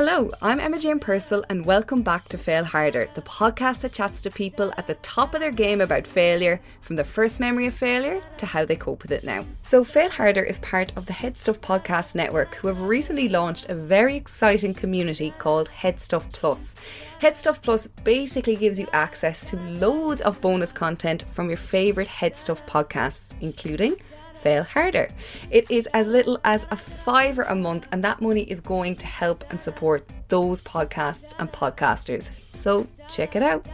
Hello, I'm Emma Jane Purcell, and welcome back to Fail Harder, the podcast that chats to people at the top of their game about failure, from the first memory of failure to how they cope with it now. So, Fail Harder is part of the HeadStuff Podcast Network, who have recently launched a very exciting community called HeadStuff Plus. HeadStuff Plus basically gives you access to loads of bonus content from your favourite HeadStuff podcasts, including fail harder. It is as little as a fiver a month, and that money is going to help and support those podcasts and podcasters. So check it out.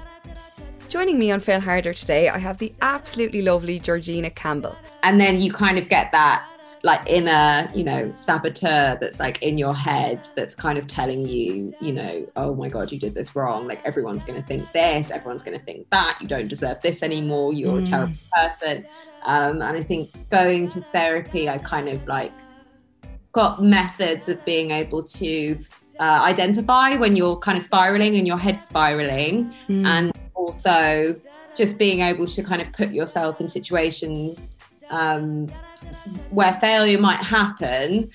Joining me on Fail Harder today, I have the absolutely lovely Georgina Campbell. And then you kind of get that like inner, you know, saboteur that's like in your head that's kind of telling you, you know, oh my God, you did this wrong. Like everyone's going to think this, everyone's going to think that. You don't deserve this anymore. You're mm. a terrible person. Um, and I think going to therapy, I kind of like got methods of being able to uh, identify when you're kind of spiraling and your head spiraling, mm. and also just being able to kind of put yourself in situations um, where failure might happen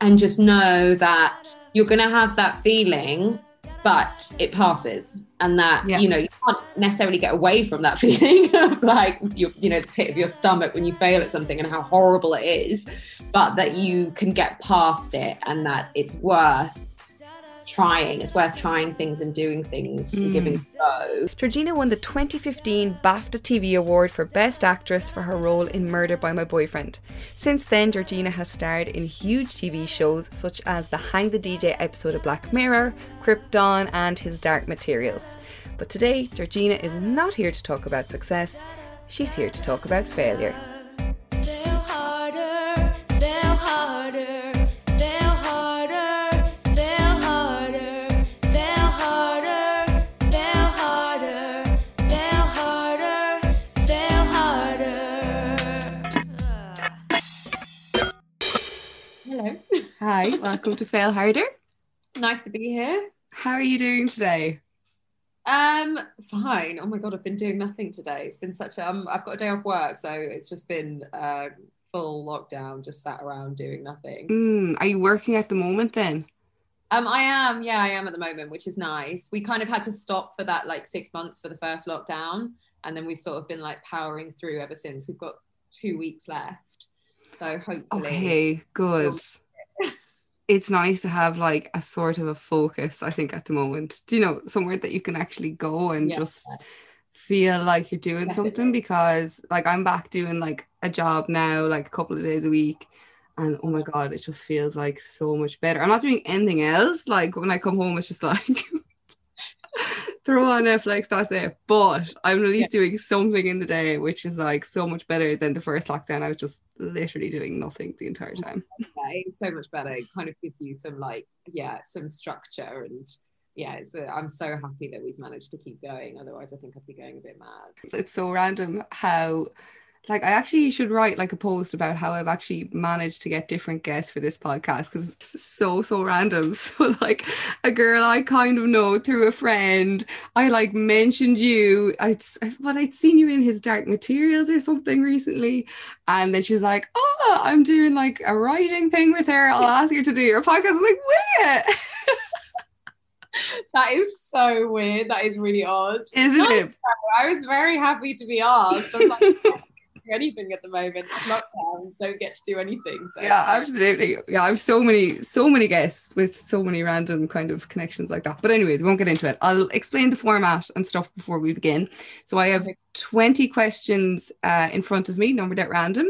and just know that you're going to have that feeling but it passes and that yeah. you know you can't necessarily get away from that feeling of like you you know the pit of your stomach when you fail at something and how horrible it is but that you can get past it and that it's worth trying. It's worth trying things and doing things mm. and giving a go. Georgina won the 2015 BAFTA TV Award for Best Actress for her role in Murdered by My Boyfriend. Since then, Georgina has starred in huge TV shows such as the Hang the DJ episode of Black Mirror, Krypton, and His Dark Materials. But today, Georgina is not here to talk about success, she's here to talk about failure. Hi, welcome to Fail Harder. Nice to be here. How are you doing today? Um, fine. Oh my god, I've been doing nothing today. It's been such a. Um, I've got a day off work, so it's just been uh, full lockdown. Just sat around doing nothing. Mm, are you working at the moment then? Um, I am. Yeah, I am at the moment, which is nice. We kind of had to stop for that like six months for the first lockdown, and then we've sort of been like powering through ever since. We've got two weeks left, so hopefully. Okay, good. We'll it's nice to have like a sort of a focus, I think, at the moment. Do you know, somewhere that you can actually go and yeah. just feel like you're doing Definitely. something because like I'm back doing like a job now, like a couple of days a week. And oh my god, it just feels like so much better. I'm not doing anything else. Like when I come home, it's just like throw on Netflix, that's it. But I'm at least yeah. doing something in the day, which is like so much better than the first lockdown. I was just literally doing nothing the entire time. Okay, so much better. It kind of gives you some like, yeah, some structure and yeah, it's a, I'm so happy that we've managed to keep going. Otherwise, I think I'd be going a bit mad. It's so random how like I actually should write like a post about how I've actually managed to get different guests for this podcast because it's so so random. So like a girl I kind of know through a friend, I like mentioned you. I what I'd seen you in his dark materials or something recently, and then she was like, "Oh, I'm doing like a writing thing with her. I'll ask her to do your podcast." I'm like, "Will you?" that is so weird. That is really odd. Isn't it? I was very happy to be asked. Like, anything at the moment. Lockdown, don't get to do anything. So yeah, absolutely. Yeah, I have so many, so many guests with so many random kind of connections like that. But anyways, we won't get into it. I'll explain the format and stuff before we begin. So I have 20 questions uh, in front of me, numbered at random.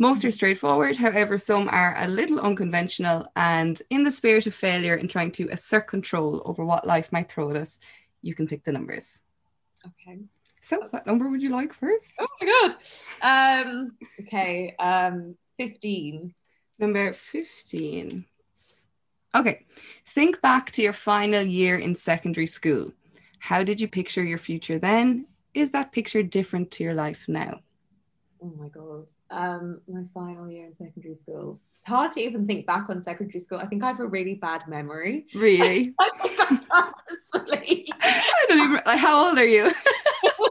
Most are straightforward, however, some are a little unconventional. And in the spirit of failure and trying to assert control over what life might throw at us, you can pick the numbers. Okay. So, what number would you like first? Oh my god. Um, okay, um, 15. Number 15. Okay, think back to your final year in secondary school. How did you picture your future then? Is that picture different to your life now? Oh my god. Um, my final year in secondary school. It's hard to even think back on secondary school. I think I have a really bad memory. Really? Honestly. I don't even like how old are you?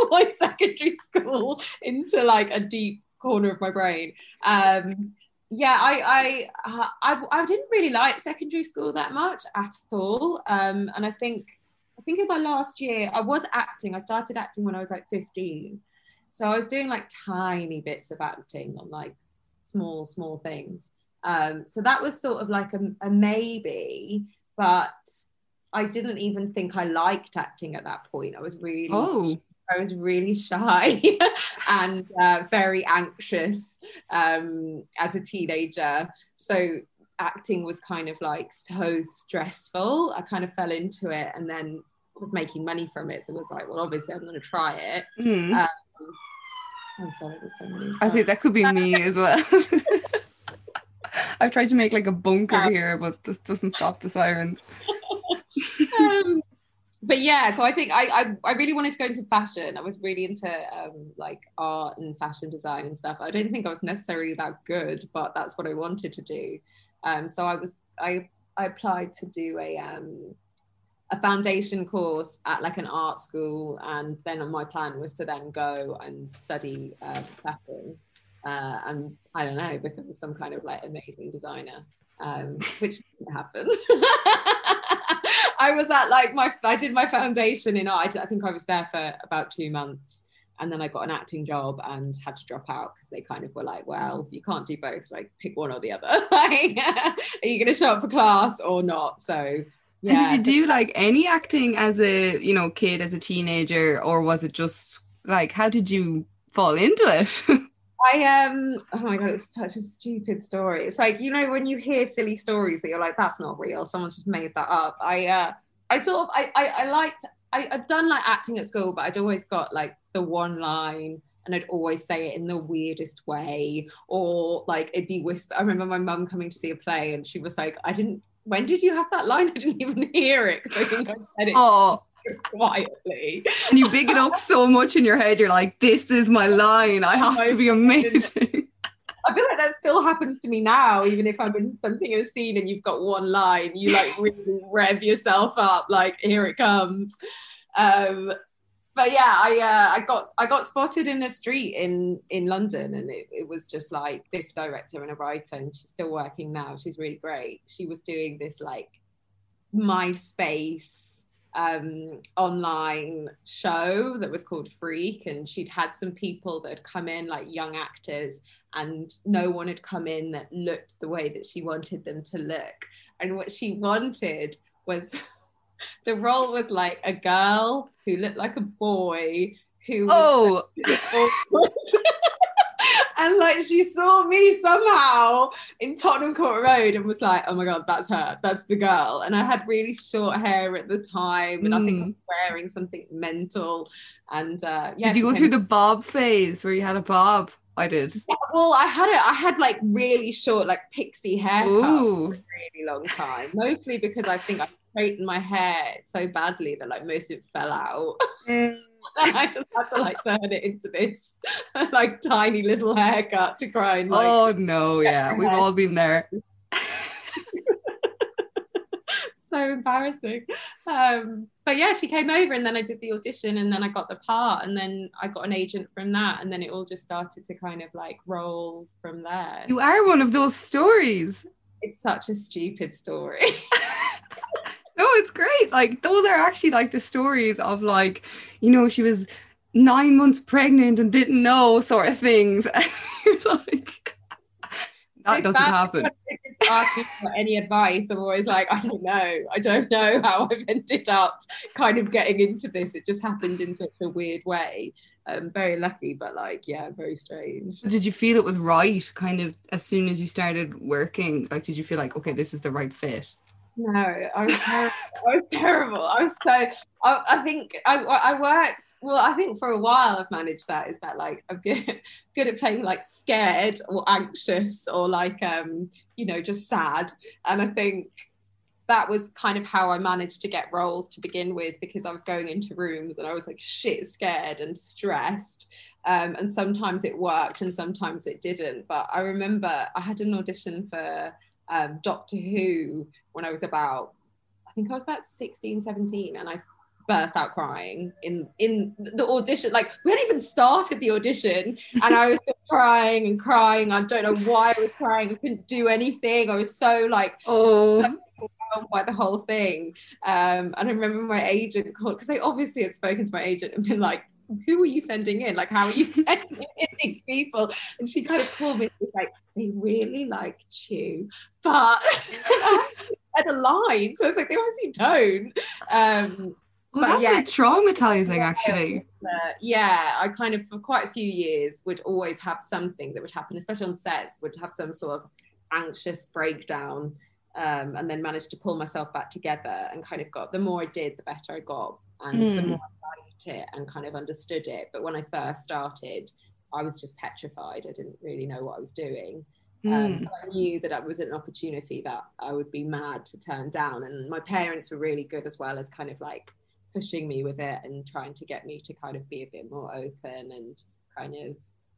all my secondary school into like a deep corner of my brain. Um, yeah, I, I, uh, I, I didn't really like secondary school that much at all. Um, and I think, I think in my last year, I was acting. I started acting when I was like 15. So I was doing like tiny bits of acting on like small, small things. Um, so that was sort of like a, a maybe, but I didn't even think I liked acting at that point. I was really oh. I was really shy and uh, very anxious um, as a teenager. So acting was kind of like so stressful. I kind of fell into it and then was making money from it. So I was like, well, obviously I'm going to try it. Mm. Um, I'm sorry, there's so many. I think that could be me as well. I've tried to make like a bunker yeah. here, but this doesn't stop the sirens. um, but yeah, so I think I, I, I really wanted to go into fashion. I was really into um, like art and fashion design and stuff. I don't think I was necessarily that good, but that's what I wanted to do. Um, so I was I I applied to do a um, a foundation course at like an art school, and then my plan was to then go and study uh, fashion. Uh, and I don't know, become some kind of like amazing designer, um, which didn't happen. I was at like my I did my foundation in art. I think I was there for about two months, and then I got an acting job and had to drop out because they kind of were like, "Well, you can't do both. Like, pick one or the other. like, are you going to show up for class or not?" So. Yeah. And did you do like any acting as a you know kid, as a teenager, or was it just like how did you fall into it? I um oh my god, it's such a stupid story. It's like you know when you hear silly stories that you're like, that's not real. Someone's just made that up. I uh I sort of I I, I liked I, I've done like acting at school, but I'd always got like the one line and I'd always say it in the weirdest way, or like it'd be whisper. I remember my mum coming to see a play, and she was like, "I didn't. When did you have that line? I didn't even hear it because I think I said it." Oh, quietly. And you big it up so much in your head, you're like, this is my line. I have to be amazing. I feel like that still happens to me now, even if I'm in something in a scene and you've got one line, you like really rev yourself up, like here it comes. Um, but yeah, I uh, I got I got spotted in the street in in London, and it, it was just like this director and a writer, and she's still working now. She's really great. She was doing this like MySpace um, online show that was called Freak, and she'd had some people that had come in, like young actors, and no one had come in that looked the way that she wanted them to look. And what she wanted was the role was like a girl who looked like a boy who oh and like she saw me somehow in Tottenham Court Road and was like, "Oh my god, that's her, that's the girl." And I had really short hair at the time, and mm. I think I was mm. wearing something mental. And uh, yeah, did you go through the bob phase where you had a bob? I did. Yeah, well, I had it. I had like really short, like pixie hair for a really long time. Mostly because I think I straightened my hair so badly that like most of it fell out. Mm. And I just had to like turn it into this like tiny little haircut to cry. And, like, oh no, yeah, we've all been there. so embarrassing. Um, but yeah, she came over and then I did the audition and then I got the part and then I got an agent from that and then it all just started to kind of like roll from there. You are one of those stories. It's such a stupid story. No, it's great. Like those are actually like the stories of like, you know, she was nine months pregnant and didn't know sort of things. like that it's doesn't happen. Ask me for any advice. I'm always like, I don't know. I don't know how I've ended up kind of getting into this. It just happened in such a weird way. I'm very lucky, but like, yeah, very strange. Did you feel it was right kind of as soon as you started working? Like, did you feel like, okay, this is the right fit? No, I was terrible. I was terrible. I was so. I, I, think I, I worked. Well, I think for a while I've managed that. Is that like I'm good, good at playing like scared or anxious or like um you know just sad. And I think that was kind of how I managed to get roles to begin with because I was going into rooms and I was like shit scared and stressed. Um, and sometimes it worked and sometimes it didn't. But I remember I had an audition for um, Doctor Who when I was about, I think I was about 16, 17. And I, burst out crying in in the audition. Like we hadn't even started the audition, and I was crying and crying. I don't know why I was crying. I couldn't do anything. I was so like oh. So by the whole thing. Um, and I remember my agent called because I obviously had spoken to my agent and been like, who are you sending in? Like, how are you sending in these people? And she kind of called me was like, they really liked you, but had a line. So I was like, they obviously don't. Um, well, that's yeah, traumatizing, actually. Uh, yeah, I kind of for quite a few years would always have something that would happen, especially on sets, would have some sort of anxious breakdown, um, and then managed to pull myself back together and kind of got. The more I did, the better I got, and mm. the hmm. more I it and kind of understood it. But when I first started, I was just petrified. I didn't really know what I was doing. Um, mm. I knew that it was an opportunity that I would be mad to turn down. And my parents were really good as well as kind of like pushing me with it and trying to get me to kind of be a bit more open and kind of,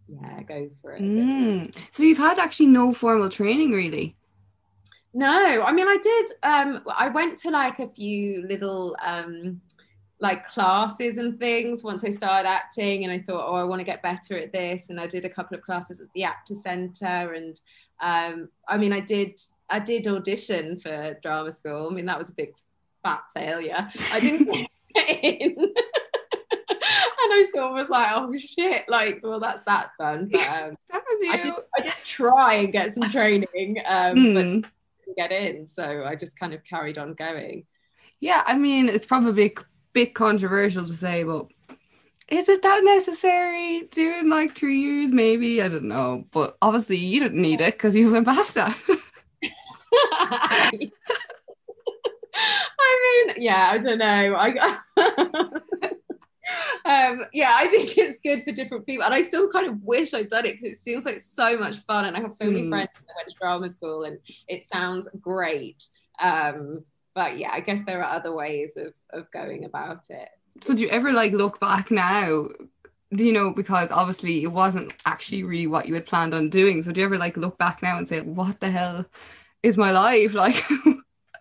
yeah, go for it. Mm. So you've had actually no formal training really? No, I mean, I did. Um, I went to like a few little um, like classes and things once I started acting and I thought oh I want to get better at this and I did a couple of classes at the actor center and um, I mean I did I did audition for drama school I mean that was a big fat failure I didn't get in and I sort of was like oh shit like well that's that done but um, I, did, I, did, try and get some training um, mm. but hmm. get in so I just kind of carried on going yeah I mean it's probably bit controversial to say, but is it that necessary doing like three years? Maybe I don't know, but obviously you didn't need it because you went BAFTA. I mean, yeah, I don't know. I um, yeah, I think it's good for different people, and I still kind of wish I'd done it because it seems like so much fun, and I have so many mm. friends that went to drama school, and it sounds great. Um, but yeah, I guess there are other ways of of going about it. So do you ever like look back now? Do you know because obviously it wasn't actually really what you had planned on doing. So do you ever like look back now and say, "What the hell is my life like?"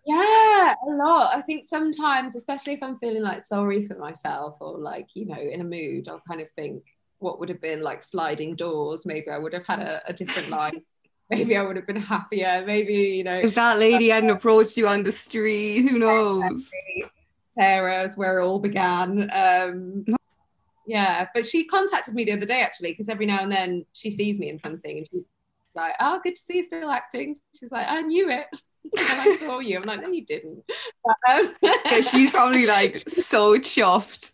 yeah, a lot. I think sometimes, especially if I'm feeling like sorry for myself or like you know in a mood, I'll kind of think, what would have been like sliding doors. Maybe I would have had a, a different life maybe I would have been happier. Maybe, you know. If that lady hadn't approached you on the street, who knows? Sarah is where it all began. Um, yeah, but she contacted me the other day actually, because every now and then she sees me in something and she's like, oh, good to see you still acting. She's like, I knew it. and I saw you. I'm like, no, you didn't. But, um, yeah, she's probably like so chuffed.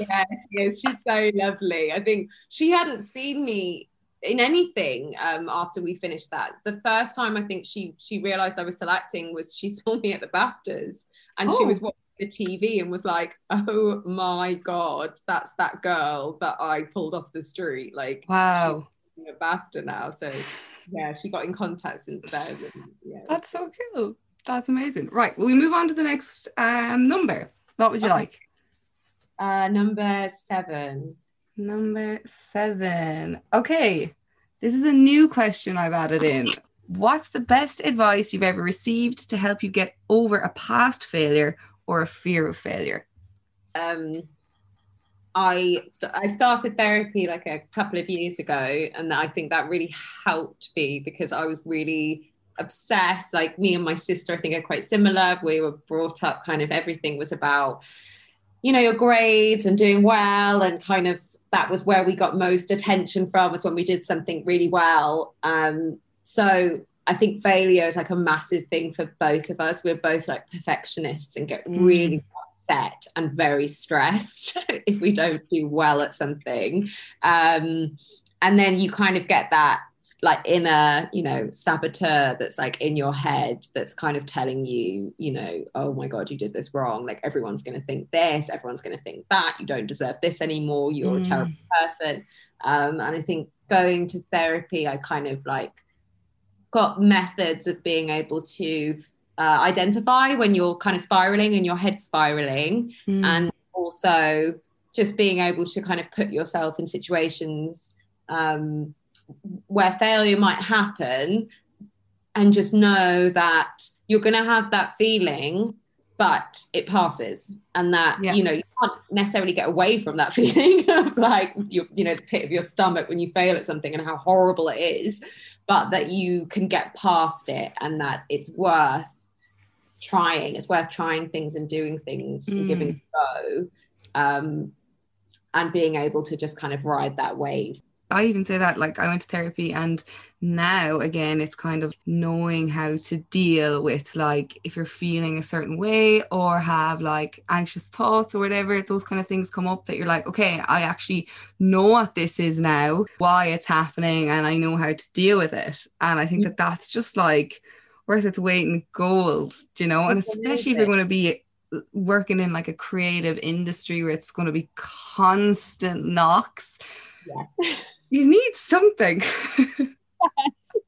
yeah, she is. She's so lovely. I think she hadn't seen me in anything um, after we finished that. The first time I think she she realized I was still acting was she saw me at the BAFTAs and oh. she was watching the TV and was like, "Oh my god, that's that girl that I pulled off the street." Like, wow, a BAFTA now. So yeah, she got in contact since then. And, yeah, that's so cool. That's amazing. Right, will we move on to the next um, number? What would you okay. like? Uh, number seven. Number seven. Okay, this is a new question I've added in. What's the best advice you've ever received to help you get over a past failure or a fear of failure? Um, I st- I started therapy like a couple of years ago, and I think that really helped me because I was really obsessed. Like me and my sister, I think are quite similar. We were brought up kind of everything was about, you know, your grades and doing well and kind of that was where we got most attention from was when we did something really well. Um, so i think failure is like a massive thing for both of us. We're both like perfectionists and get mm. really upset and very stressed if we don't do well at something. Um, and then you kind of get that like inner you know saboteur that's like in your head that's kind of telling you you know oh my god you did this wrong. Like everyone's going to think this everyone's going to think that. You don't deserve this anymore. You're mm. a terrible person. Um, and i think going to therapy i kind of like got methods of being able to uh, identify when you're kind of spiraling and your head spiraling. Mm. and also just being able to kind of put yourself in situations um, where failure might happen and just know that you're going to have that feeling but it passes and that Yeah. you know you can't necessarily get away from that feeling of like you you know the pit of your stomach when you fail at something and how horrible it is but that you can get past it and that it's worth trying it's worth trying things and doing things and giving it a go um and being able to just kind of ride that wave I even say that like I went to therapy and now again it's kind of knowing how to deal with like if you're feeling a certain way or have like anxious thoughts or whatever those kind of things come up that you're like okay I actually know what this is now why it's happening and I know how to deal with it. And I think mm. that that's just like worth its weight in gold you know? And especially if you're going to be uh, working in like a creative industry where it's going to be constant knocks. Yes you need something.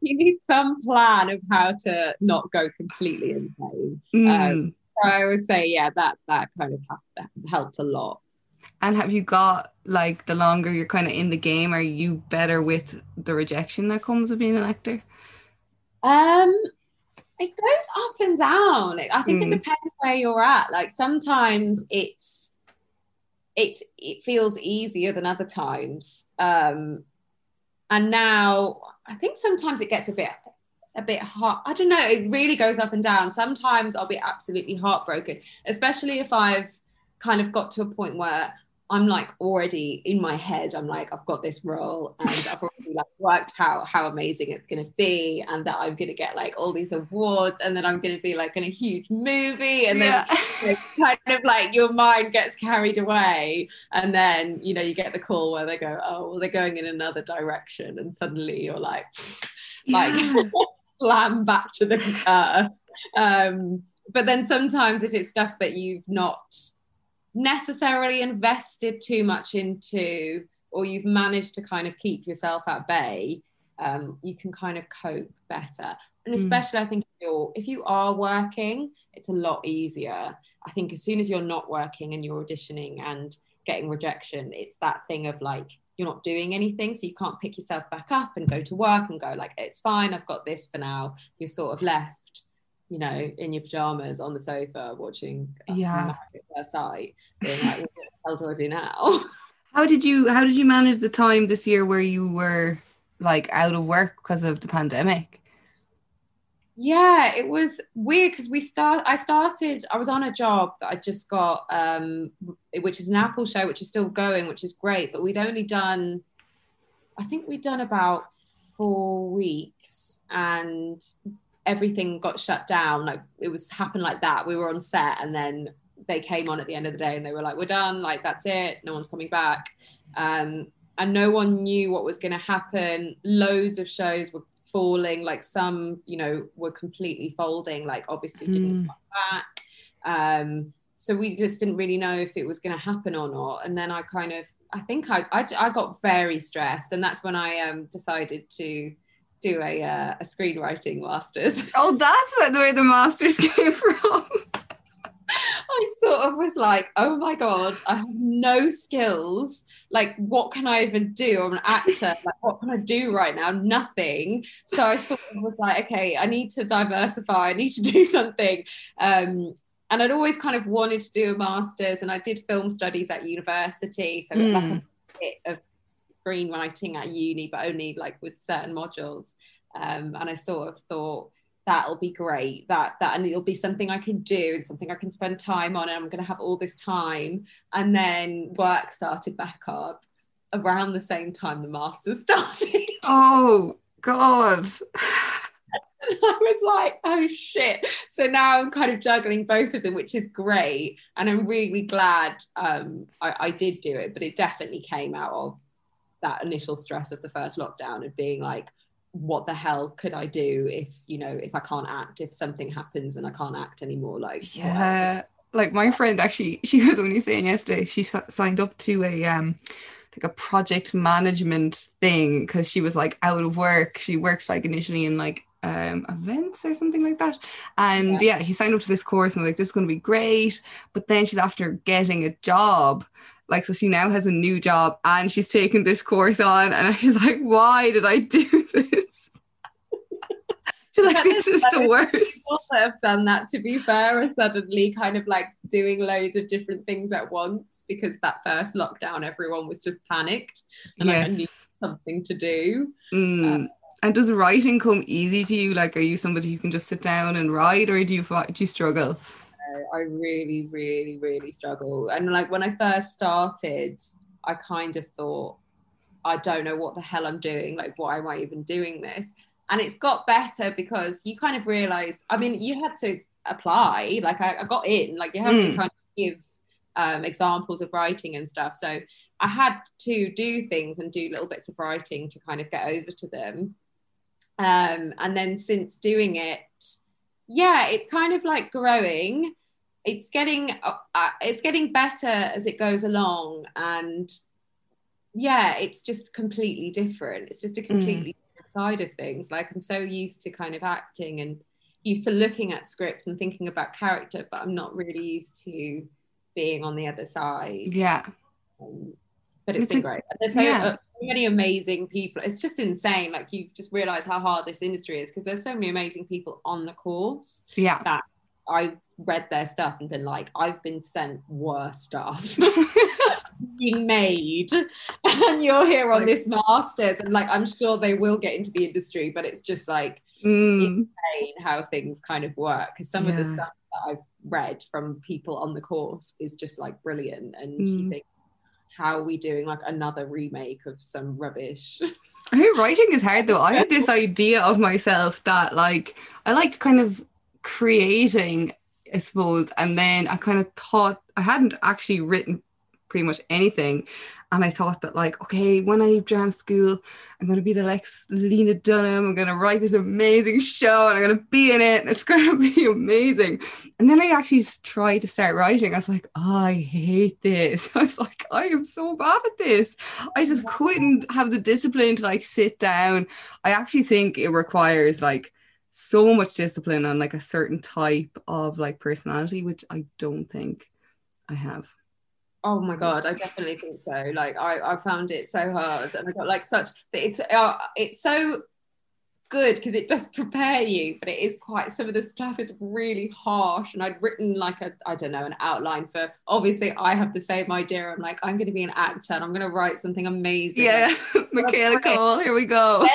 you need some plan of how to not go completely insane Mm. so i would say yeah that that kind of ha- helped a lot and have you got like the longer you're kind of in the game, are you better with the rejection that comes with being an actor? Um, it goes up and down. I think Mm. it depends where you're at. Like sometimes it's it's it feels easier than other times. Um, and now I think sometimes it gets a bit a bit hard. I don't know. It really goes up and down. Sometimes I'll be absolutely heartbroken, especially if I've kind of got to a point where I'm like already in my head. I'm like, I've got this role, and I've already like worked out how amazing it's going to be, and that I'm going to get like all these awards, and then I'm going to be like in a huge movie, and then you kind of like your mind gets carried away, and then you know you get the call where they go, oh, well, they're going in another direction, and suddenly you're like, like Yeah. slam back to the earth. Um, but then sometimes if it's stuff that you've not necessarily invested too much into or you've managed to kind of keep yourself at bay um, you can kind of cope better and Mm. especially i think if you're if you are working it's a lot easier i think as soon as you're not working and you're auditioning and getting rejection it's that thing of like you're not doing anything so you can't pick yourself back up and go to work and go like it's fine i've got this for now you're sort of left you know in your pajamas on the sofa watching uh, Yeah. Sight, being like what the hell do i do now How did you how did you manage the time this year where you were like out of work because of the pandemic? Yeah, it was weird because we start. I started. I was on a job that I just got, um, which is an Apple show, which is still going, which is great. But we'd only done, I think we'd done about four weeks, and everything got shut down. Like it was happened like that. We were on set, and then they came on at the end of the day, and they were like, "We're done. Like that's it. No one's coming back." Um, and no one knew what was going to happen. Loads of shows were falling like some you know were completely folding like obviously didn't Mm. come back um so we just didn't really know if it was going to happen or not and then i kind of i think I, I i got very stressed and that's when i um decided to do a uh, a screenwriting masters Oh, that's where the masters came from. I sort of was like, oh my God, I have no skills. Like, what can I even do? I'm an actor. Like, what can I do right now? Nothing. So I sort of was like, okay, I need to diversify. I need to do something. Um, and I'd always kind of wanted to do a master's, and I did film studies at university. So like Mm. a bit of screenwriting at uni, but only like with certain modules. Um, and I sort of thought, that'll be great. That that and it'll be something i can do and something i can spend time on and i'm going to have all this time. And then work started back up around the same time the masters started. Oh God. and i was like oh shit. So now i'm kind of juggling both of them which is great. And i'm really glad um I, I did do it but it definitely came out of that initial stress of the first lockdown of being like what the hell could I do if you know if I can't act if something happens and I can't act anymore like Yeah. Like my friend actually, she was only saying yesterday she signed up to a um like a project management thing because she was like out of work. She worked like initially in like um events or something like that. And yeah, she signed up to this course and was like this is going to be great. But then she's after getting a job. Like so she now has a new job and she's taken this course on and she's like, why did I do this? she's like this is the worst. People that have done that, to be fair, are suddenly kind of like doing loads of different things at once because that first lockdown, everyone was just panicked and like, I need something to do. Mm. and does writing come easy to you? Like, are you somebody who can just sit down and write, or do you do you struggle? I really, really, really struggle. And like when I first started, I kind of thought, I don't know what the hell I'm doing. Like, why am I even doing this? And it's got better because you kind of realize, I mean, you had to apply, like, I, I got in, like, you have to Mm. kind of give um, examples of writing and stuff. So I had to do things and do little bits of writing to kind of get over to them. Um, and then since doing it, yeah, it's kind of like growing. It's getting uh, uh, it's getting better as it goes along, and yeah, it's just completely different. It's just a completely different side of things. Like I'm so used to kind of acting and used to looking at scripts and thinking about character, but I'm not really used to being on the other side. Yeah, Um, but it's It's been a- great. There's so, yeah. Many amazing people. It's just insane. Like you just realize how hard this industry is because there's so many amazing people on the course. yeah. That I read their stuff and been like, I've been sent worse stuff being made, and you're here on Like- this masters, and like I'm sure they will get into the industry, but it's just like Mm. insane how things kind of work because some of the stuff that I've read from people on the course is just like brilliant, and Mm. you think, how are we doing like another remake of some rubbish? I think writing is hard though. I had this idea of myself that like I liked kind of creating, I suppose, and then I kind of thought I hadn't actually written pretty much anything. And I thought that like, okay, when I leave drama school, I'm gonna be the next Lena Dunham. I'm gonna write this amazing show and I'm gonna be in it and it's gonna be amazing. And then I actually tried to start writing. I was like, I hate this. I was like, I am so bad at this. I just couldn't have the discipline to like sit down. I actually think it requires like so much discipline and like a certain type of like personality, which I don't think I have. Oh my god, I definitely think so. Like I, I found it so hard, and I got like such. It's uh, it's so good because it does prepare you, but it is quite. Some of the stuff is really harsh, and I'd written like a I don't know an outline for. Obviously, I have the same idea. I'm like I'm going to be an actor, and I'm going to write something amazing. Yeah, Michaela. Coel, here we go.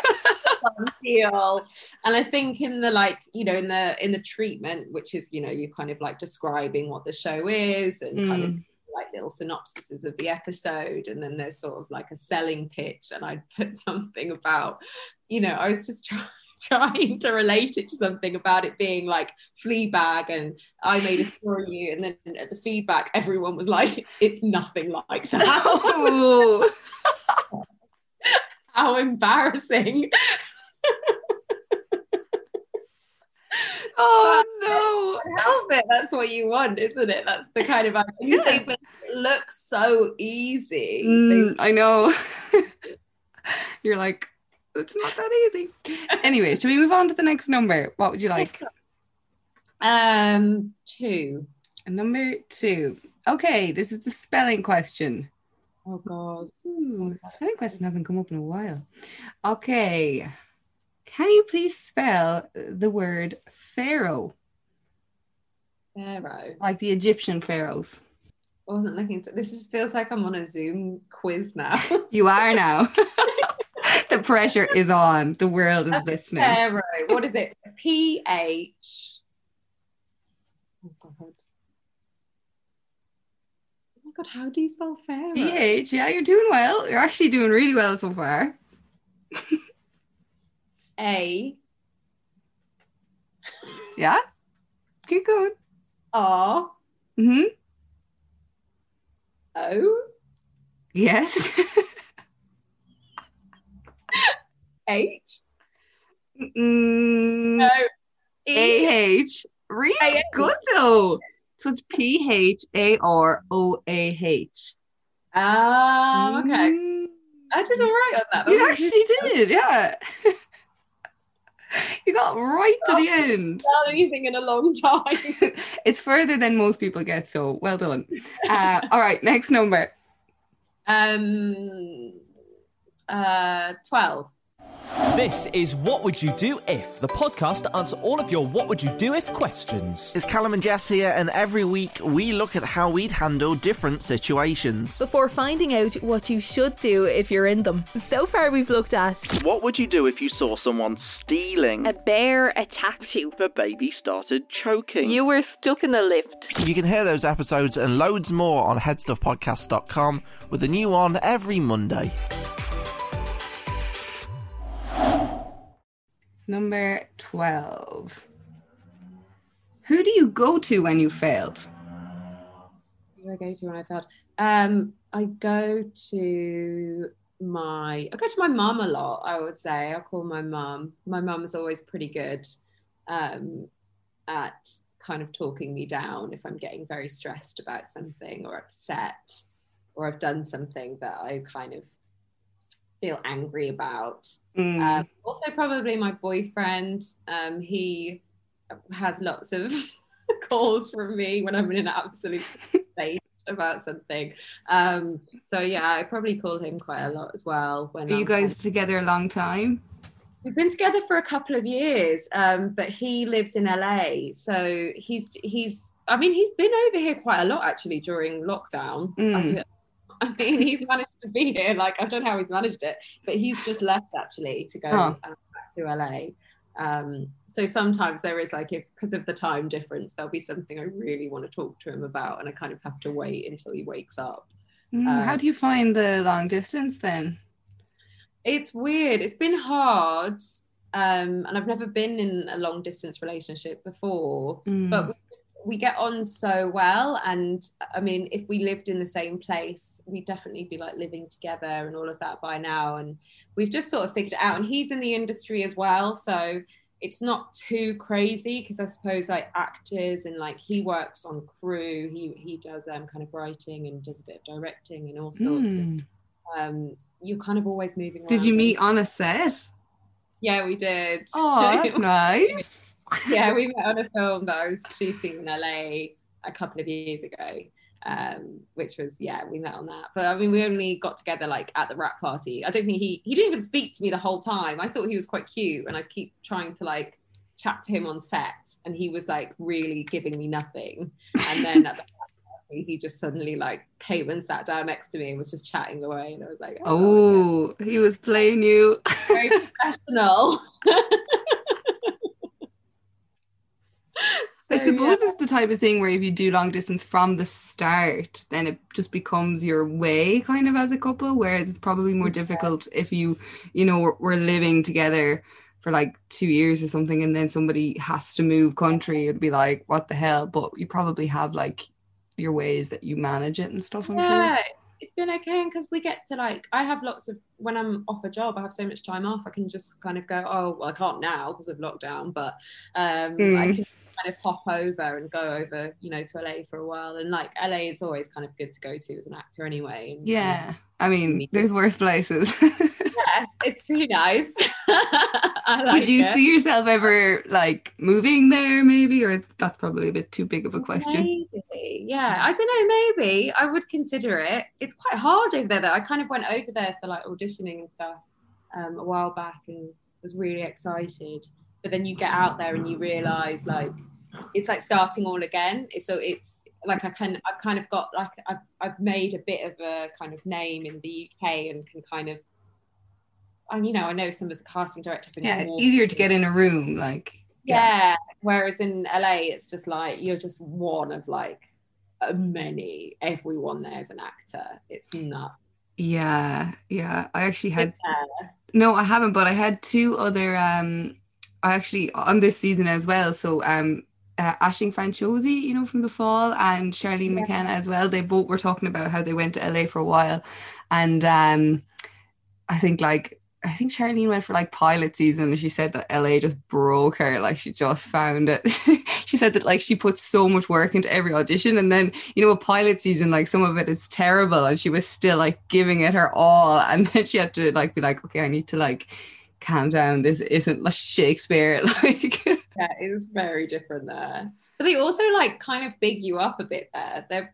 feel and i think in the like you know in the in the treatment which is you know you kind of like describing what the show is and kind of Mm. Like little synopsises of the episode and then there's sort of like a selling pitch and i'd put something about you know i was just trying trying to relate it to something about it being like Fleabag and I made a story you and then at the feedback everyone was like it's nothing like that. How embarrassing oh no! help it. That's what you want, isn't it? That's the kind of Yeah. think it looks so easy. no. Mm, I know. You're like, it's not that easy. Anyway, should we move on to the next number? What would you like? Um, two. Number two. Okay, this is the spelling question. Oh God. Ooh, spelling question hasn't come up in a while. Okay. Can you please spell the word pharaoh, Pharaoh. like the Egyptian pharaohs? I wasn't looking. To, this is, feels like I'm on a Zoom quiz now. You are now. the pressure is on. The world is listening. Pharaoh. What is it? P H. Oh God. Oh my God. How do you spell Pharaoh? PH, yeah, you're doing well. You're actually doing really well so far. A Yeah? Keep going. R hmm O Yes. H mm, O E. A-H. Really A-H. good though. So it's P H A R O A H. Oh, okay. Mm. I did all right on that. That You actually did, yeah. you got right to the end. not anything in a long time. It's further than most people get, so well done. Uh, all right, next number. Um, uh, twelve. This is What Would You Do If, the podcast to answer all of your What Would You Do If questions. It's Callum and Jess here, and every week we look at how we'd handle different situations. before finding out what you should do if you're in them. So far, we've looked at What would you do if you saw someone stealing? A bear attacked you. The baby started choking. You were stuck in a lift. You can hear those episodes and loads more on headstuffpodcast.com with a new one every Monday. Number 12. Who do you go to when you failed? Who do I go to when I failed? Um, I go to my I go to my mum a lot. I would say I call my mum. My mum's always pretty good um, at kind of talking me down if I'm getting very stressed about something or upset, or I've done something that I kind of feel angry about. Mm. Um, also, probably my boyfriend. Um, he has lots of calls from me when I'm in an absolute state about something. Um, so yeah, I probably call him quite a lot as well. When Are you I'm- guys together a long time? We've been together for a couple of years, um, but he lives in LA, so he's he's. I mean, he's been over here quite a lot actually during lockdown. Mm. I mean, he's managed to be here. Like I don't know how he's managed it, but he's just left actually to go Oh. um, back to LA. Um, so sometimes there is like, if because of the time difference, there'll be something I really want to talk to him about, and I kind of have to wait until he wakes up. Mm, Uh, How do you find the long distance then? It's weird. It's been hard. Um, and I've never been in a long distance relationship before, Mm. but we, we get on so well. And I mean, if we lived in the same place, we'd definitely be like living together and all of that by now. And we've just sort of figured it out. And he's in the industry as well. So it's not too crazy because I suppose like actors and like he works on crew, he, he does um, kind of writing and does a bit of directing and all sorts. Mm. Um, you're kind of always moving Did you meet on a set? Yeah, we did. Oh, nice. Yeah, we met on a film that I was shooting in LA a couple of years ago. Um, which was yeah, we met on that. But I mean, we only got together like at the wrap party. I don't think he he didn't even speak to me the whole time. I thought he was quite cute, and I keep trying to like chat to him on set, and he was like really giving me nothing. And then at the wrap party, he just suddenly like came and sat down next to me and was just chatting away, and I was like, Oh, he was playing you. very professional. I suppose yeah. it's the type of thing where if you do long distance from the start, then it just becomes your way kind of as a couple. Whereas it's probably more difficult if you, you know, we're, we're living together for like two years or something and then somebody has to move country. It'd be like, what the hell? But you probably have like your ways that you manage it and stuff, I'm yeah, sure. it's- been okay because we get to like I have lots of when I'm off a job, I have so much time off. I can just kind of go, oh well, I can't now because of lockdown, but um, I Mm. can kind of pop over and go over, you know, to LA for a while. And like LA is always kind of good to go to as an actor anyway. And, Yeah. I mean, there's worse places. yeah, it's pretty nice. Like Would you it. see yourself ever like moving there maybe? Or that's probably a bit too big of a question. Maybe, yeah. I don't know. Maybe I would consider it. It's quite hard over there, though. I kind of went over there for like auditioning and stuff um, a while back, and was really excited. But then you get out there and you realize like it's like starting all again. So it's like I can I've kind of got like I've I've made a bit of a kind of name in the UK and can kind of. And you know, I know some of the casting directors. Yeah, more- easier to get in a room. Like, yeah. Whereas in LA, it's just like you're just one of like uh, many. Everyone there's an actor. It's nuts. yeah, yeah. I actually had Yeah. no, I haven't, but I had two other. Um, actually on this season as well. So, um, uh, Aisling Franciosi, you know, from the fall, and Charlene Yeah. McKenna as well. They both were talking about how they went to LA for a while, and um, I think like I think Charlene went for like pilot season and she said that LA just broke her. Like she just found it. she said that like she put so much work into every audition and then, you know, a pilot season, like some of it is terrible and she was still like giving it her all. And then she had to like be like, okay, I need to like calm down. This isn't like Shakespeare. Like Yeah, it's very different there. But they also like kind of big you up a bit there. They're,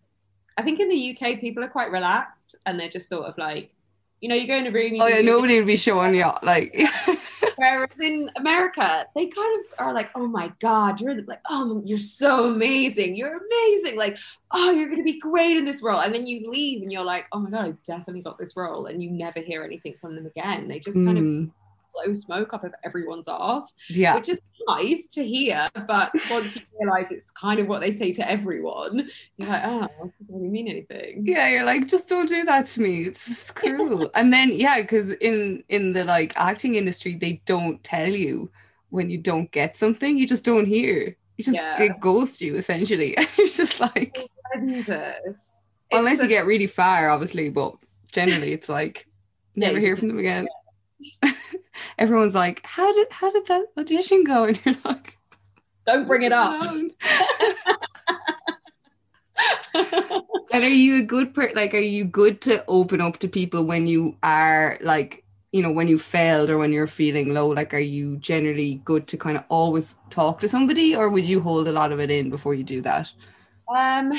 I think in the UK, people are quite relaxed and they're just sort of like, you know, you go in a room. You Oh yeah, nobody would be showing you like Whereas in America, they kind of are like, "Oh my god, you're like, oh, you're so amazing, you're amazing, like, oh, you're gonna be great in this role," and then you leave and you're like, "Oh my god, I definitely got this role," and you never hear anything from them again. They just kind of Mm, blow smoke up of everyone's ass, yeah. which is nice to hear. But once you realize it's kind of what they say to everyone, you're like, "Oh, it doesn't really mean anything." Yeah, you're like, just don't do that to me. It's cruel. and then yeah, because in in the like acting industry, they don't tell you when you don't get something. You just don't hear. You just Yeah. they ghost you essentially. you're just like, oh, Horrendous. unless It's you such- get really far, obviously. But generally, it's like never hear from them again. Everyone's like, how did how did that audition go? And you're like, don't bring it up. And are you a good per like are you good to open up to people when you are like you know when you failed or when you're feeling low like are you generally good to kind of always talk to somebody or would you hold a lot of it in before you do that? Um,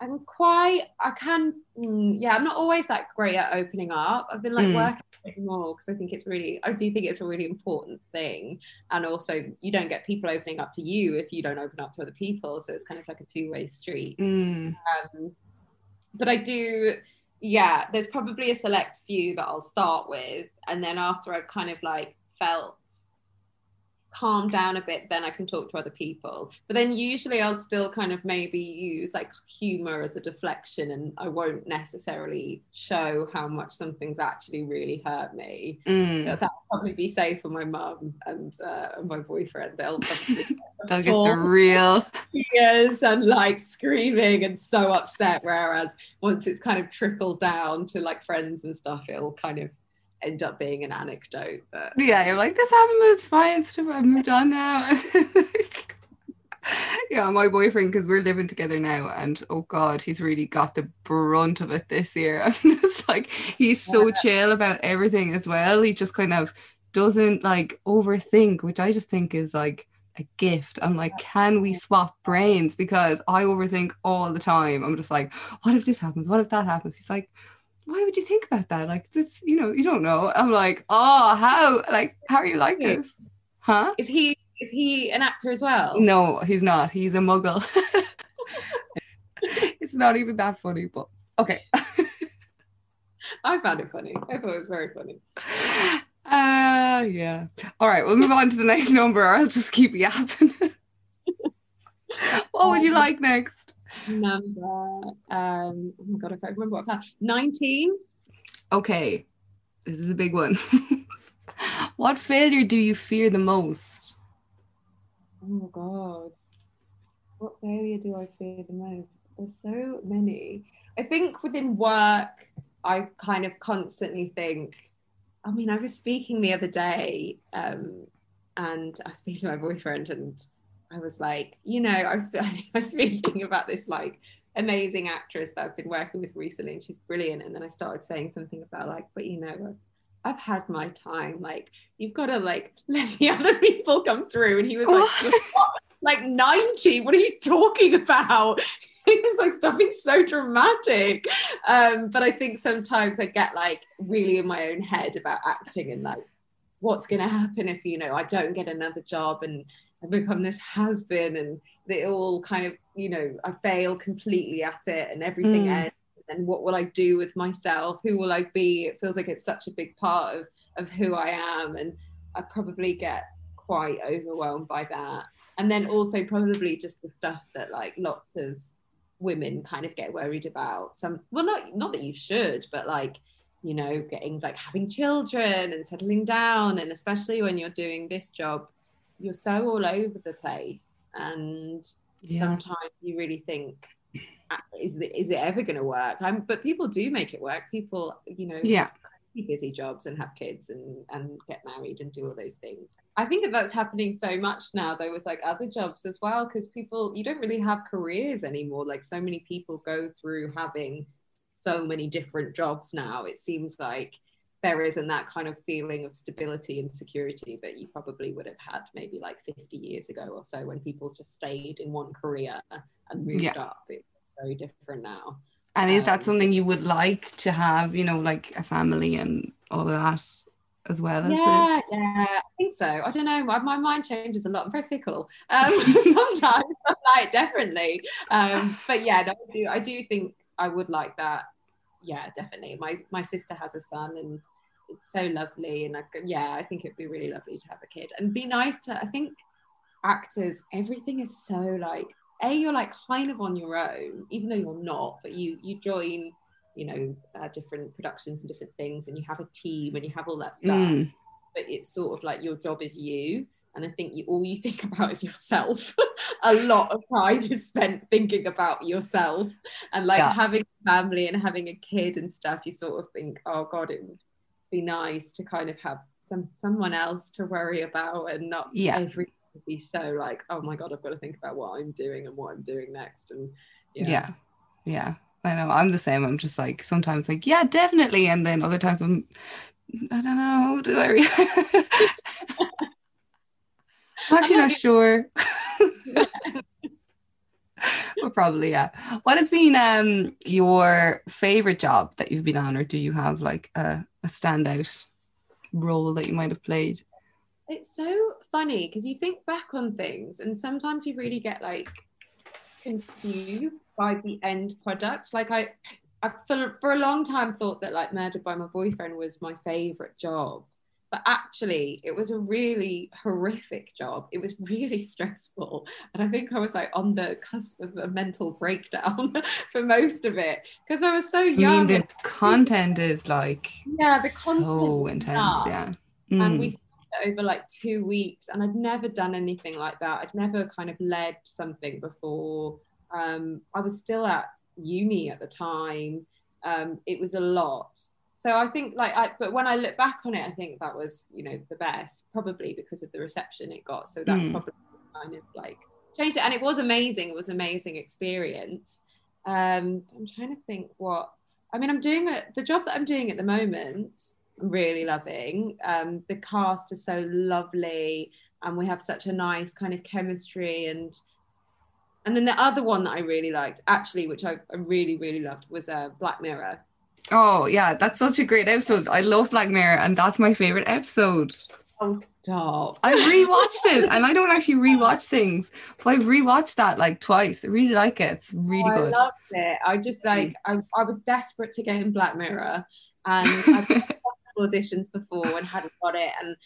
I'm quite. I can. mm, yeah, I'm not always that great at opening up. I've been like Mm. working more because I think it's really. I do think it's a really important thing, and also you don't get people opening up to you if you don't open up to other people. So it's kind of like a two way street. Mm. Um, but I do. Yeah, there's probably a select few that I'll start with, and then after I've kind of like felt calmed down a bit, then I can talk to other people. But then usually I'll still kind of maybe use like humor as a deflection, and I won't necessarily show how much something's actually really hurt me. Mm. That'll probably be safe for my mum and, uh, my boyfriend. They'll probably They'll get the real tears and like screaming and so upset. Whereas once it's kind of trickled down to like friends and stuff, it'll kind of end up being an anecdote. But Yeah, you're like, this happened, it's fine. It's I've moved on now. yeah, my boyfriend, because we're living together now, and oh god, he's really got the brunt of it this year. I'm just like, he's so chill about everything as well. He just kind of doesn't like overthink, which I just think is like a gift. I'm like, can we swap brains? Because I overthink all the time. I'm just like, what if this happens? What if that happens? He's like, why would you think about that? Like this, you know, you don't know. I'm like, oh, how? Like, how are you like this? Huh? is he is he an actor as well? No, he's not. He's a muggle. it's not even that funny, but okay. I found it funny. I thought it was very funny. Uh yeah. All right, we'll move on to the next number, or I'll just keep yapping. what would you like next? Number um oh my god, I can't remember what I found. 19. Okay, this is a big one. what failure do you fear the most? Oh my god. What failure do I fear the most? There's so many. I think within work, I kind of constantly think. I mean, I was speaking the other day, um, and I was speaking to my boyfriend, and I was like, you know, I was, I think I was speaking about this like amazing actress that I've been working with recently, and she's brilliant. And then I started saying something about like, but you know, I've, I've had my time. Like, you've got to like let the other people come through. And he was like, "You're what? like 90. What are you talking about? He was like, stop being so dramatic. Um, but I think sometimes I get like really in my own head about acting and like what's going to happen if you know I don't get another job and I become this has been and they all kind of you know I fail completely at it and everything Mm. ends. And what will I do with myself? Who will I be? It feels like it's such a big part of of who I am and I probably get quite overwhelmed by that. And then also probably just the stuff that like lots of women kind of get worried about. Some well not not that you should but like you know getting like having children and settling down and especially when you're doing this job you're so all over the place and Yeah. sometimes you really think "Ah, is it, is it ever going to work? I'm, but people do make it work. People you know Yeah. busy jobs and have kids and and get married and do all those things. I think that that's happening so much now though with like other jobs as well because people you don't really have careers anymore. Like so many people go through having so many different jobs now. It seems like there isn't that kind of feeling of stability and security that you probably would have had maybe like 50 years ago or so when people just stayed in one career and moved Yeah. up it's very different now And is that Um, something you would like to have, you know, like a family and all of that as well as the yeah, yeah, I think so. I don't know. My, my mind changes a lot. I'm very fickle. Um, sometimes I'm like definitely. Um, but yeah, no, I do. I do think I would like that. Yeah, definitely. My my sister has a son, and it's so lovely. And I, yeah, I think it'd be really lovely to have a kid and be nice to. I think actors, everything is so like a you're like kind of on your own, even though you're not. But you you join you know uh, different productions and different things and you have a team and you have all that stuff Mm. but it's sort of like your job is you and i think you all you think about is yourself. A lot of time is spent thinking about yourself. And like Yeah. having a family and having a kid and stuff you sort of think oh god it would be nice to kind of have some someone else to worry about and not Yeah. would be so like oh my god i've got to think about what i'm doing and what i'm doing next. And yeah. yeah. I know. I'm the same. I'm just like sometimes like yeah definitely. And then other times i'm i don't know. Do i re- i'm actually not sure well probably yeah what has been um your favorite job that you've been on or do you have like a, a standout role that you might have played It's so funny because you think back on things and sometimes you really get like confused by the end product. Like I, I for, for a long time thought that like Murdered by My Boyfriend was my favorite job. But actually, it was a really horrific job. It was really stressful. And I think I was like on the cusp of a mental breakdown for most of it because I was so i mean young. the content is like Yeah, the content is intense yeah and Mm. we over like two weeks and i'd never done anything like that i'd never kind of led something before um, i was still at uni at the time um, it was a lot so i think like i but when i look back on it i think that was you know the best probably because of the reception it got so that's Mm. probably kind of like changed it and it was amazing it was an amazing experience um, i'm trying to think what i mean i'm doing a, the job that i'm doing at the moment I'm really loving. Um, the cast is so lovely, and we have such a nice kind of chemistry. And and then the other one that I really liked, actually, which I, I really really loved, was uh, Black Mirror. Oh yeah, that's such a great episode. I love Black Mirror, and that's my favorite episode. Oh stop! I rewatched it, and I don't actually rewatch things, but I've rewatched that like twice. I really like it. It's really oh, I good. loved it. I just like I, I was desperate to get in Black Mirror, and I've auditions before and hadn't got it, and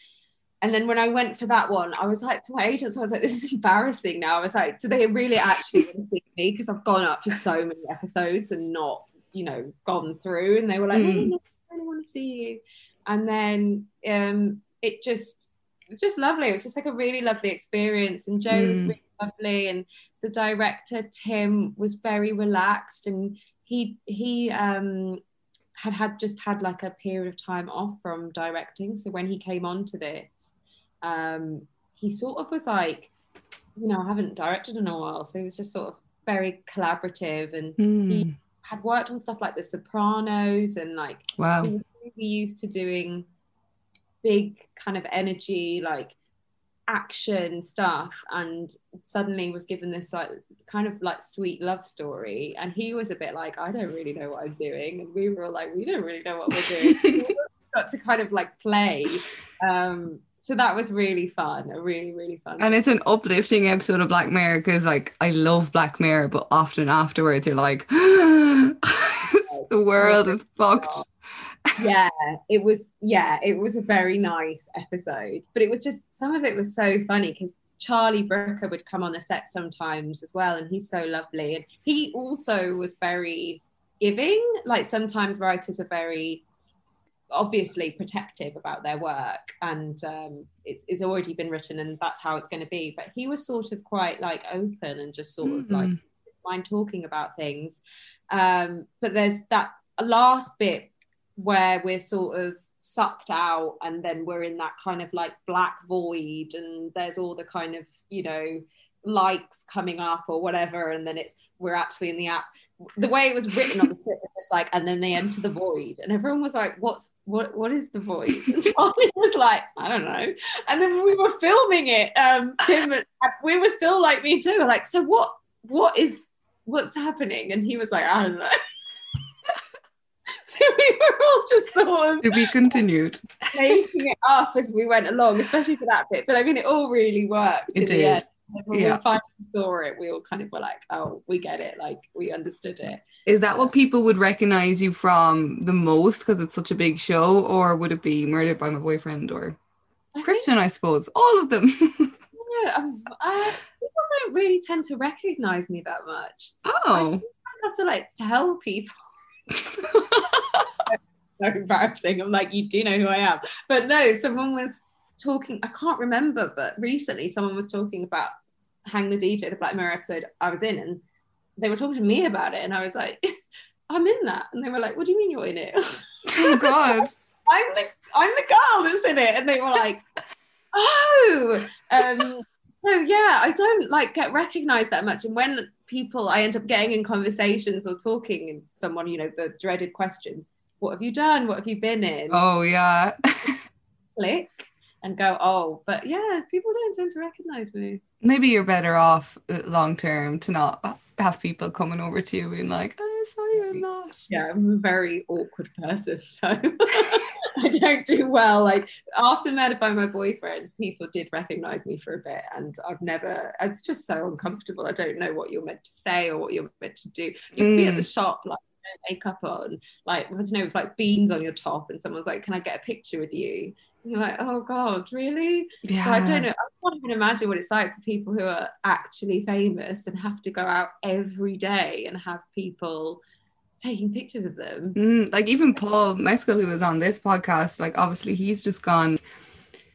and then when I went for that one, I was like to my agents, I was like, this is embarrassing now. I was like, do they really actually want to see me? Because I've gone up for so many episodes and not, you know, gone through. And they were like, no, Mm. no, I really want to see you. And then um, it just it was just lovely. It was just like a really lovely experience. And Joe was Mm. really lovely. And the director, Tim, was very relaxed and he he um had had just had like a period of time off from directing. So when he came onto this, um, he sort of was like, you know, I haven't directed in a while, so he was just sort of very collaborative and Mm. Had worked on stuff like The Sopranos and like Wow. really used to doing big kind of energy like action stuff and suddenly was given this like kind of like sweet love story. And he was a bit like i don't really know what i'm doing. And we were all like we don't really know what we're doing. Got to kind of like play. Um so that was really fun a really really fun And it's an uplifting episode of Black Mirror because, like, I love Black Mirror, but often afterwards you're like, the world is fucked. yeah it was yeah it was a very nice episode but it was just some of it was so funny because charlie brooker would come on the set sometimes as well and he's so lovely and he also was very giving like sometimes writers are very obviously protective about their work and um, it's, it's already been written and that's how it's going to be but he was sort of quite like open and just sort of like Mm. mind talking about things um, but there's that last bit where we're sort of sucked out and then we're in that kind of like black void and there's all the kind of you know likes coming up or whatever. And then it's we're actually in the app. The way it was written on the script was like and then they enter the void. And everyone was like what's what what is the void? And Charlie was like i don't know. And then we were filming it um tim we were still like me too like so what what is what's happening and he was like i don't know so we were all just sort of To be continued. making it up as we went along, especially for that bit. But I mean, it all really worked. It did. Like, When Yeah. we finally saw it, we all kind of were like, "Oh, we get it. Like, we understood it." Is that what people would recognize you from the most because it's such a big show, or would it be Murdered by My Boyfriend or I think Krypton? I suppose all of them. uh, people don't really tend to recognize me that much. oh, I have to like tell people. so embarrassing. I'm like, you do know who I am. But no, someone was talking, I can't remember, but recently someone was talking about Hang the DJ, the Black Mirror episode I was in, and they were talking to me about it. And I was like, I'm in that. And they were like, What do you mean you're in it? oh God. I'm the I'm the girl that's in it. And they were like, Oh. Um so yeah, I don't like get recognized that much. And when people I end up getting in conversations or talking and someone, you know, the dreaded question, what have you done? What have you been in? Oh yeah. Click and go, oh, but yeah, people don't tend to recognize me. Maybe you're better off uh, long term to not have people coming over to you and like, I saw you in that. Yeah, I'm a very awkward person, so I don't do well. Like after Murdered by My Boyfriend, people did recognize me for a bit, and I've never. It's just so uncomfortable. I don't know what you're meant to say or what you're meant to do. You can be at the Mm. shop like makeup on, like I don't know, with like beans on your top, and someone's like, "Can I get a picture with you?" And you're like, "Oh God, really?" Yeah. So I don't know. I can't even imagine what it's like for people who are actually famous and have to go out every day and have people taking pictures of them. Mm, like even Paul Mescal, who was on this podcast, like obviously he's just gone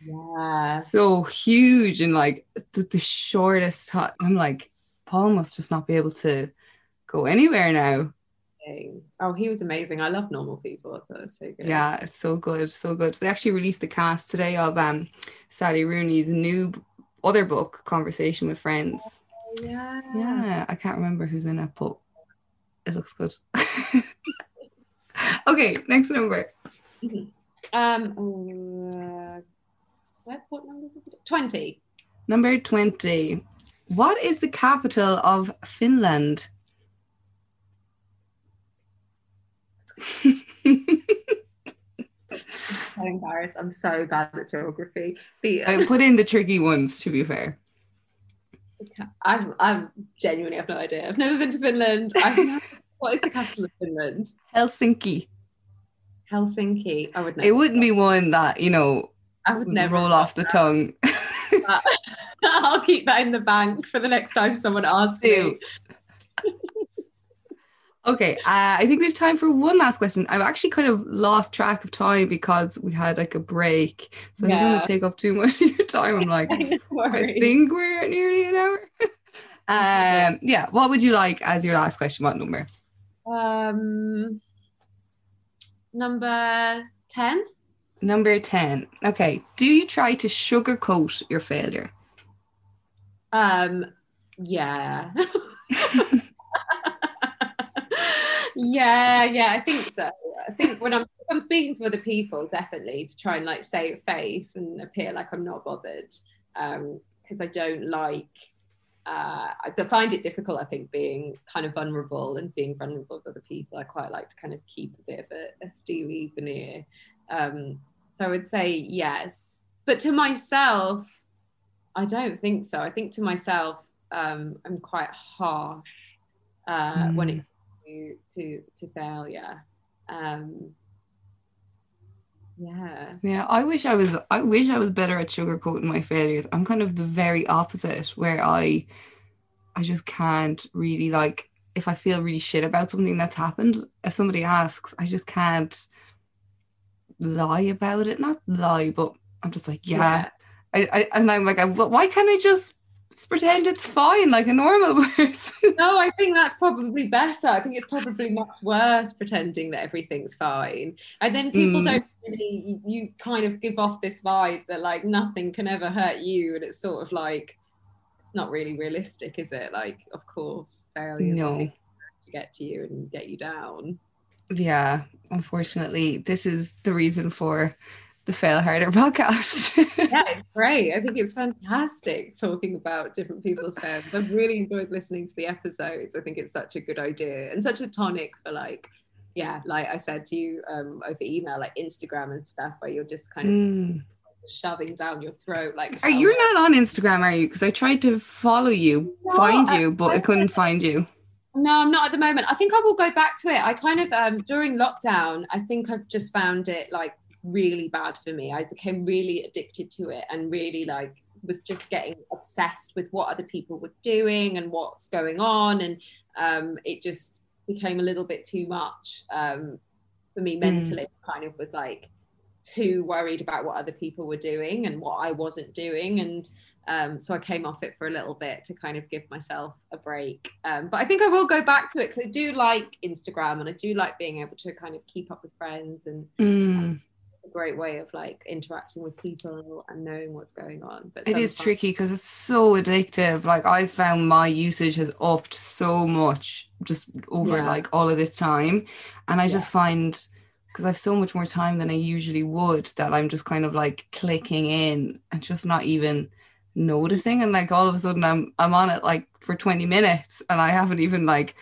Yeah. so huge in like the, the shortest time. I'm like, Paul must just not be able to go anywhere now. Oh, he was amazing. I love normal people. I thought it was so good. Yeah, it's so good, so good. They actually released the cast today of um Sally Rooney's new other book, Conversation with Friends. Yeah. Yeah, I can't remember who's in it, but it looks good. okay, next number. Um. Uh, what, what number was it? Twenty. Number 20. What is the capital of Finland? So embarrassed. I'm so bad at geography. The I put in the tricky ones, to be fair. I've, I've genuinely have no idea. I've never been to Finland. Never, what is the capital of Finland? Helsinki. Helsinki. I would never. It wouldn't be one that, you know, I would never roll off the tongue. I'll keep that in the bank for the next time someone asks me. Okay, uh, I think we have time for one last question. I've actually kind of lost track of time because we had like a break. So I don't Yeah. want to take up too much of your time. I'm like, No I think we're at nearly an hour. um, yeah, what would you like as your last question? What number? Um, number 10. Number 10. Okay. Do you try to sugarcoat your failure? Um, yeah. Yeah, yeah, I think so. I think when I'm I'm speaking to other people, definitely to try and like save face and appear like I'm not bothered. Um, because I don't like uh I find it difficult, I think, being kind of vulnerable and being vulnerable with other people. I quite like to kind of keep a bit of a, a steely veneer. Um, so I would say yes. But to myself, I don't think so. I think to myself, um, I'm quite harsh uh, when it to to to failure. Um, yeah, Yeah, I wish I was I wish I was better at sugarcoating my failures. I'm kind of the very opposite where I I just can't really like if I feel really shit about something that's happened, if somebody asks, I just can't lie about it. Not lie, but I'm just like, yeah. I, I and I'm like, I, why can't I just pretend it's fine like a normal person? no, I think that's probably better. I think it's probably much worse pretending that everything's fine, and then people Mm. don't really. You, you kind of give off this vibe that like nothing can ever hurt you, and it's sort of like it's not really realistic, is it? Like, of course, failure No. to get to you and get you down. yeah, unfortunately, this is the reason for the Fail Harder podcast. yeah, it's great. I think it's fantastic talking about different people's fails. I've really enjoyed listening to the episodes. I think it's such a good idea and such a tonic for like, yeah, like I said to you um, over email, like Instagram and stuff, where you're just kind of Mm. shoving down your throat. Like, Are you're not on Instagram, are you? Because I tried to follow you, No, find I- you, but I couldn't find you. No, I'm not at the moment. I think I will go back to it. I kind of um during lockdown, I think I've just found it like really bad for me. I became really addicted to it and really like was just getting obsessed with what other people were doing and what's going on and um it just became a little bit too much um for me mentally kind of was like too worried about what other people were doing and what I wasn't doing and um, so I came off it for a little bit to kind of give myself a break. Um, but I think I will go back to it because I do like Instagram and I do like being able to kind of keep up with friends and Mm. A great way of like interacting with people and knowing what's going on. But It is tricky because it's so addictive. Like I found my usage has upped so much just over Yeah. like all of this time, and I just find because I've so much more time than I usually would that I'm just kind of like clicking in and just not even noticing, and like all of a sudden I'm I'm on it like for 20 minutes and I haven't even like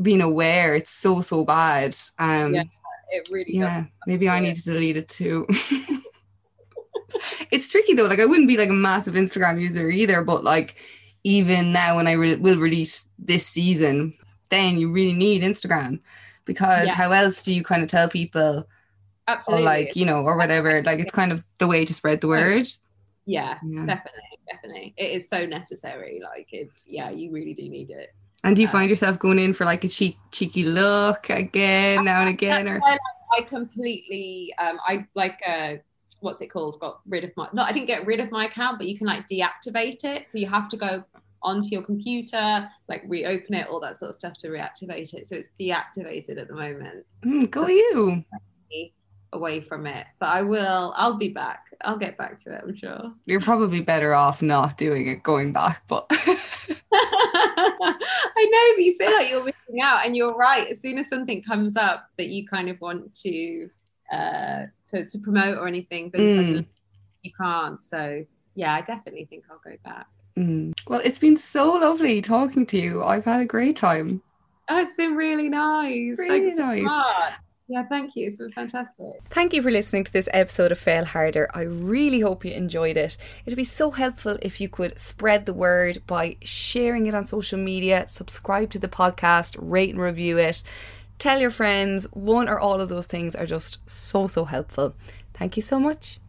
been aware. It's so so bad. Um, Yeah, It really yeah does. maybe i need to delete it too it's tricky though like i wouldn't be like a massive instagram user either but like even now when i re- will release this season then you really need instagram because Yeah. how else do you kind of tell people or Absolutely. like you know or whatever like it's kind of the way to spread the word yeah, Yeah. definitely, definitely. It is so necessary. Like it's yeah, you really do need it. And do you find yourself going in for like a cheek cheeky look again now and again or? I completely um I like uh what's it called? Got rid of my no I didn't get rid of my account but you can like deactivate it. So you have to go onto your computer like reopen it all that sort of stuff to reactivate it. So it's deactivated at the moment. Mm, go you. away from it. But I will I'll be back. I'll get back to it I'm sure. You're probably better off not doing it going back but I know, but you feel like you're missing out, and you're right. As soon as something comes up that you kind of want to uh, to, to promote or anything, but Mm. you can't. So yeah, I definitely think I'll go back. Mm. Well, it's been so lovely talking to you. I've had a great time. Oh, it's been really nice. Really Thanks so nice. much. Yeah, thank you. It's been fantastic. Thank you for listening to this episode of Fail Harder. I really hope you enjoyed it. It'd be so helpful if you could spread the word by sharing it on social media, subscribe to the podcast, rate and review it, tell your friends. One or all of those things are just so, so helpful. Thank you so much.